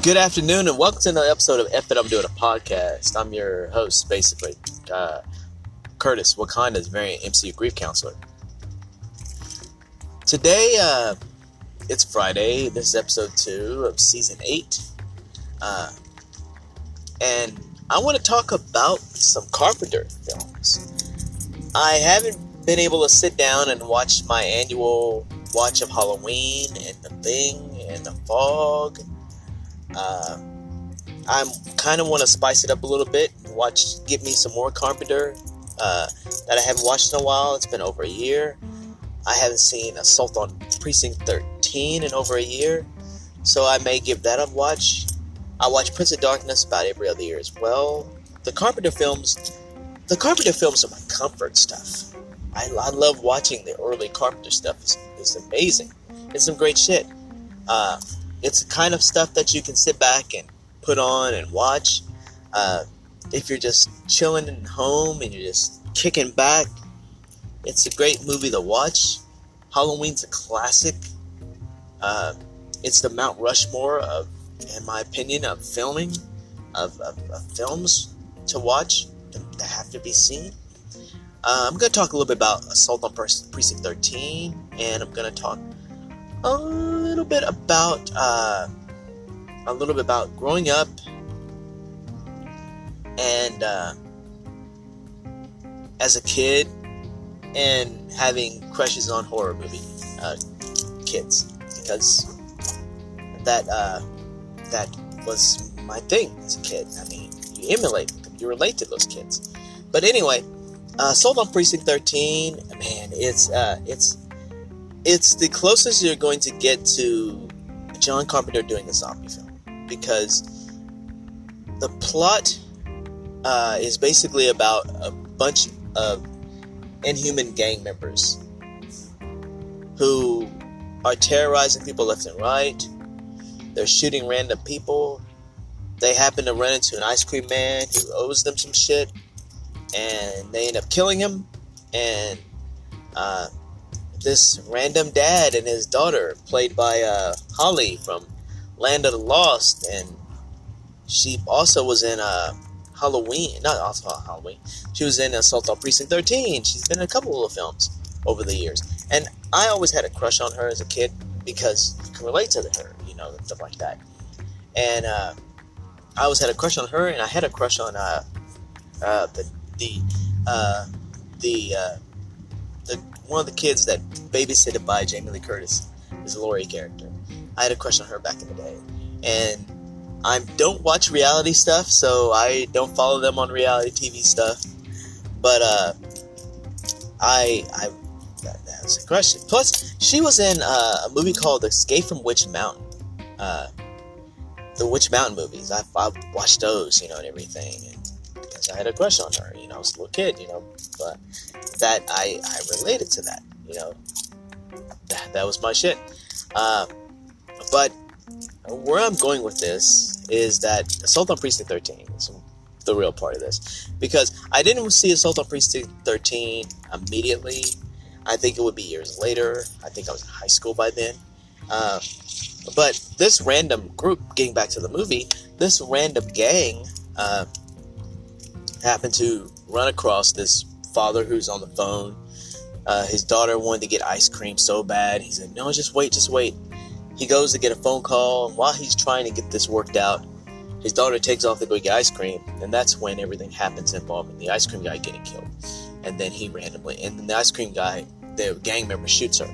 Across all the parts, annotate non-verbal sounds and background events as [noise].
Good afternoon and welcome to another episode of F It I'm Doing a Podcast. I'm your host, basically, uh, Curtis Wakanda's variant MCU grief counselor. Today, uh, it's Friday. This is episode two of season eight. Uh, and I want to talk about some Carpenter films. I haven't been able to sit down and watch my annual watch of Halloween and The Thing and The Fog uh, I'm kind of want to spice it up a little bit. Watch, give me some more Carpenter uh, that I haven't watched in a while. It's been over a year. I haven't seen Assault on Precinct 13 in over a year, so I may give that a watch. I watch Prince of Darkness about every other year as well. The Carpenter films, the Carpenter films are my comfort stuff. I, I love watching the early Carpenter stuff. It's, it's amazing. It's some great shit. Uh, it's the kind of stuff that you can sit back and put on and watch. Uh, if you're just chilling at home and you're just kicking back, it's a great movie to watch. Halloween's a classic. Uh, it's the Mount Rushmore of, in my opinion, of filming, of, of, of films to watch that have to be seen. Uh, I'm going to talk a little bit about Assault on Precinct 13, and I'm going to talk a little bit about uh, a little bit about growing up and uh, as a kid and having crushes on horror movie uh, kids because that uh, that was my thing as a kid. I mean, you emulate, you relate to those kids. But anyway, uh, Assault on Precinct 13, man, it's uh, it's it's the closest you're going to get to John Carpenter doing a zombie film because the plot uh, is basically about a bunch of inhuman gang members who are terrorizing people left and right. They're shooting random people. They happen to run into an ice cream man who owes them some shit, and they end up killing him. And uh, this random dad and his daughter, played by uh, Holly from Land of the Lost, and she also was in uh, Halloween, not also Halloween. She was in Assault on Precinct 13. She's been in a couple of films over the years, and I always had a crush on her as a kid because you can relate to her, you know, stuff like that. And uh, I always had a crush on her, and I had a crush on uh, uh, the the uh, the uh, one of the kids that babysitted by Jamie Lee Curtis is a Laurie character. I had a crush on her back in the day, and I don't watch reality stuff, so I don't follow them on reality TV stuff. But uh, I I that, that was a crush. Plus, she was in uh, a movie called Escape from Witch Mountain. Uh, the Witch Mountain movies. I, I watched those, you know, and everything. And I had a crush on her, you know, I was a little kid, you know, but that I, I related to that. You know, that, that was my shit. Uh, but where I'm going with this is that Assault on Precinct 13 is the real part of this. Because I didn't see Assault on Precinct 13 immediately. I think it would be years later. I think I was in high school by then. Uh, but this random group, getting back to the movie, this random gang uh, happened to run across this father who's on the phone. Uh, his daughter wanted to get ice cream so bad. He said, No, just wait, just wait. He goes to get a phone call, and while he's trying to get this worked out, his daughter takes off to go get ice cream, and that's when everything happens involving the ice cream guy getting killed. And then he randomly, and then the ice cream guy, the gang member, shoots her.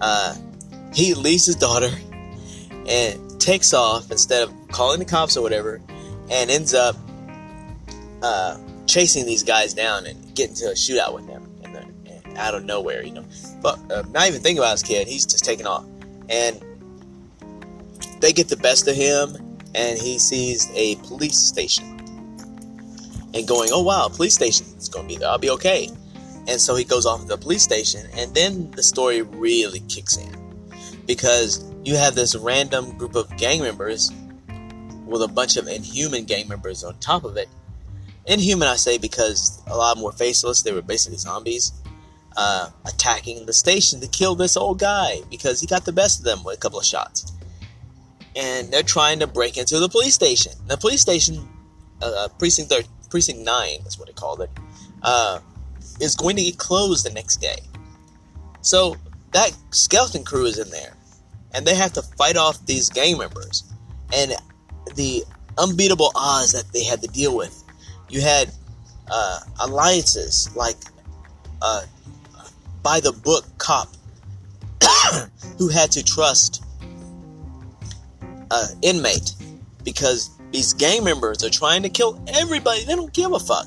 Uh, he leaves his daughter and takes off instead of calling the cops or whatever, and ends up uh, chasing these guys down and getting to a shootout with them and, the, and out of nowhere, you know. But uh, not even thinking about his kid, he's just taking off, and they get the best of him, and he sees a police station, and going, "Oh wow, police station going to be there. I'll be okay." And so he goes off to the police station, and then the story really kicks in because you have this random group of gang members with a bunch of inhuman gang members on top of it Inhuman, I say, because a lot were faceless. They were basically zombies. Uh, attacking the station to kill this old guy because he got the best of them with a couple of shots. and they're trying to break into the police station. The police station, uh, precinct thir- precinct nine is what they called it, uh, is going to get closed the next day. So that skeleton crew is in there, and they have to fight off these gang members, and the unbeatable odds that they had to deal with. You had uh, alliances like uh, by the book cop [coughs] who had to trust uh, inmate because these gang members are trying to kill everybody. They don't give a fuck.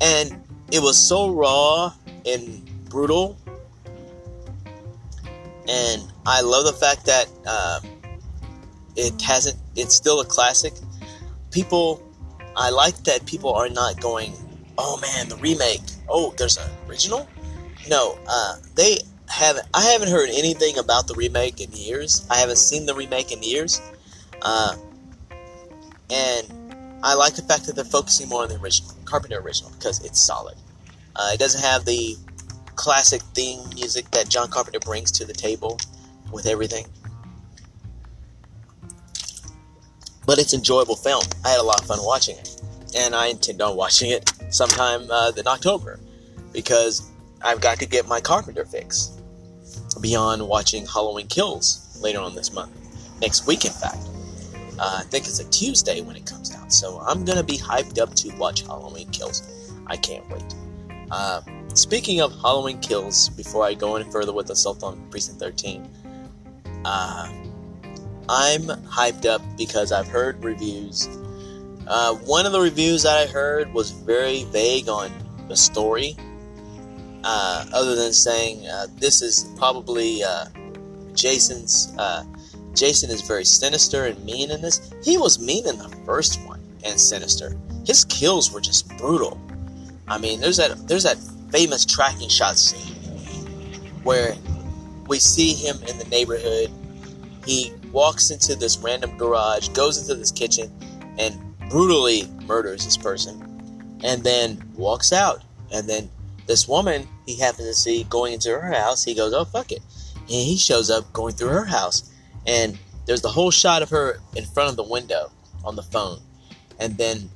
And it was so raw and brutal. And I love the fact that uh, it hasn't, it's still a classic. People, I like that people are not going, oh man, the remake. Oh, there's an original? No, uh, they haven't, I haven't heard anything about the remake in years. I haven't seen the remake in years. Uh, and I like the fact that they're focusing more on the original, Carpenter original, because it's solid. Uh, it doesn't have the classic theme music that John Carpenter brings to the table with everything. But it's enjoyable film. I had a lot of fun watching it. And I intend on watching it sometime uh, in October because I've got to get my Carpenter fix beyond watching Halloween Kills later on this month. Next week, in fact. Uh, I think it's a Tuesday when it comes out, so I'm gonna be hyped up to watch Halloween Kills. I can't wait. Uh, speaking of Halloween Kills, before I go any further with Assault on Precinct 13, uh, I'm hyped up because I've heard reviews. Uh, one of the reviews that I heard was very vague on the story, uh, other than saying uh, this is probably uh, Jason's Jason is very sinister and mean in this. He was mean in the first one and sinister. His kills were just brutal. I mean, there's that there's that famous tracking shot scene where we see him in the neighborhood. He walks into this random garage, goes into this kitchen, and brutally murders this person, and then walks out. And then this woman he happens to see going into her house, he goes, "Oh fuck it," and he shows up going through her house. And there's the whole shot of her in front of the window on the phone. And then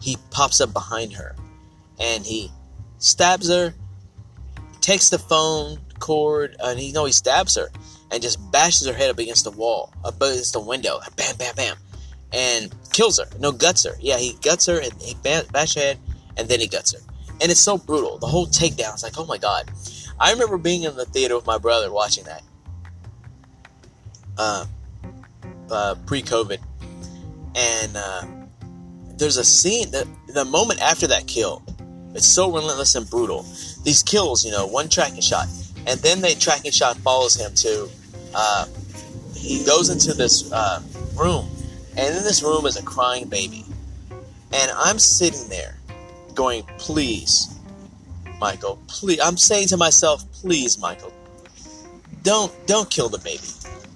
he pops up behind her. And he stabs her takes the phone cord and he know he stabs her and just bashes her head up against the wall up against the window. Bam bam bam. And kills her. No guts her. Yeah he guts her and he bashes her head and then he guts her. And it's so brutal. The whole takedown is like oh my god. I remember being in the theater with my brother watching that. Uh, uh, pre-COVID, and uh, there's a scene that the moment after that kill, it's so relentless and brutal. These kills, you know, one tracking shot, and then the tracking shot follows him to. Uh, he goes into this uh, room, and in this room is a crying baby, and I'm sitting there, going, "Please, Michael, please." I'm saying to myself, "Please, Michael, don't don't kill the baby."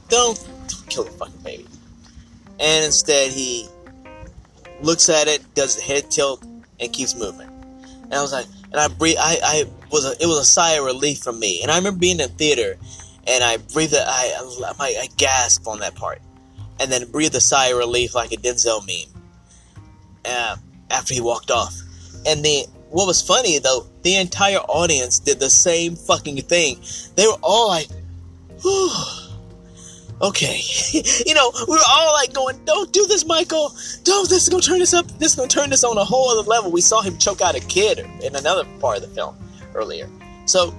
don't, don't kill the fucking baby. And instead, he looks at it, does the head tilt, and keeps moving. And I was like, and I breathe. I, I was a, it was a sigh of relief from me. And I remember being in theater, and I breathe I, I, I gasped on that part, and then breathe a sigh of relief like a Denzel meme. Uh, after he walked off, and then what was funny though, the entire audience did the same fucking thing. They were all like, Whew okay. [laughs] you know, we were all like going, don't do this, Michael. Don't, this is gonna turn this up, this is gonna turn this on a whole other level. We saw him choke out a kid in another part of the film earlier. So,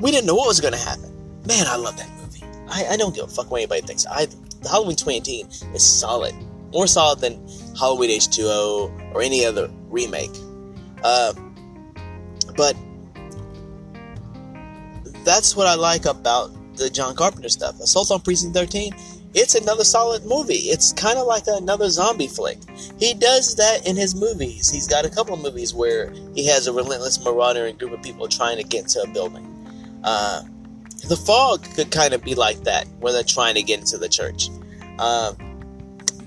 we didn't know what was gonna happen. Man, I love that movie. I, I don't give a fuck what anybody thinks. I, Halloween 2018 is solid. More solid than Halloween H2O or any other remake. Uh, but that's what I like about the John Carpenter stuff. Assault on Precinct 13, it's another solid movie. It's kind of like another zombie flick. He does that in his movies. He's got a couple of movies where he has a relentless marauding group of people trying to get into a building. Uh, the Fog could kind of be like that, where they're trying to get into the church. Uh,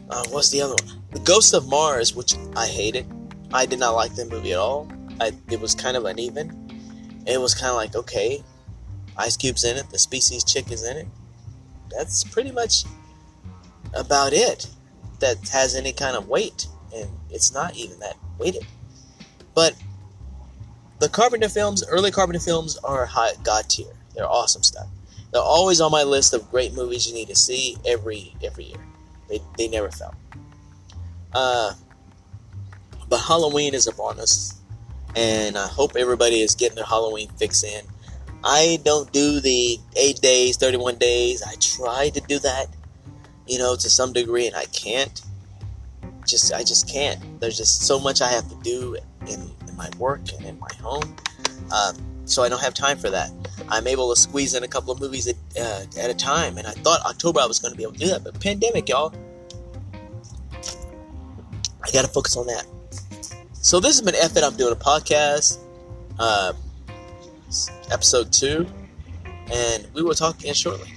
uh, what's the other one? The Ghost of Mars, which I hated. I did not like that movie at all. I, it was kind of uneven. It was kind of like, okay, Ice Cube's in it. The species chick is in it. That's pretty much about it that has any kind of weight, and it's not even that weighted. But the Carpenter films, early Carpenter films, are high god tier. They're awesome stuff. They're always on my list of great movies you need to see every every year. They, they never fail. Uh, but Halloween is upon us, and I hope everybody is getting their Halloween fix in. I don't do the eight days, 31 days. I try to do that, you know, to some degree, and I can't. Just I just can't. There's just so much I have to do in, in my work and in my home, uh, so I don't have time for that. I'm able to squeeze in a couple of movies at, uh, at a time, and I thought October I was going to be able to do that, but pandemic, y'all. I got to focus on that. So this has been F. I'm doing a podcast, uh, episode two, and we will talk again shortly.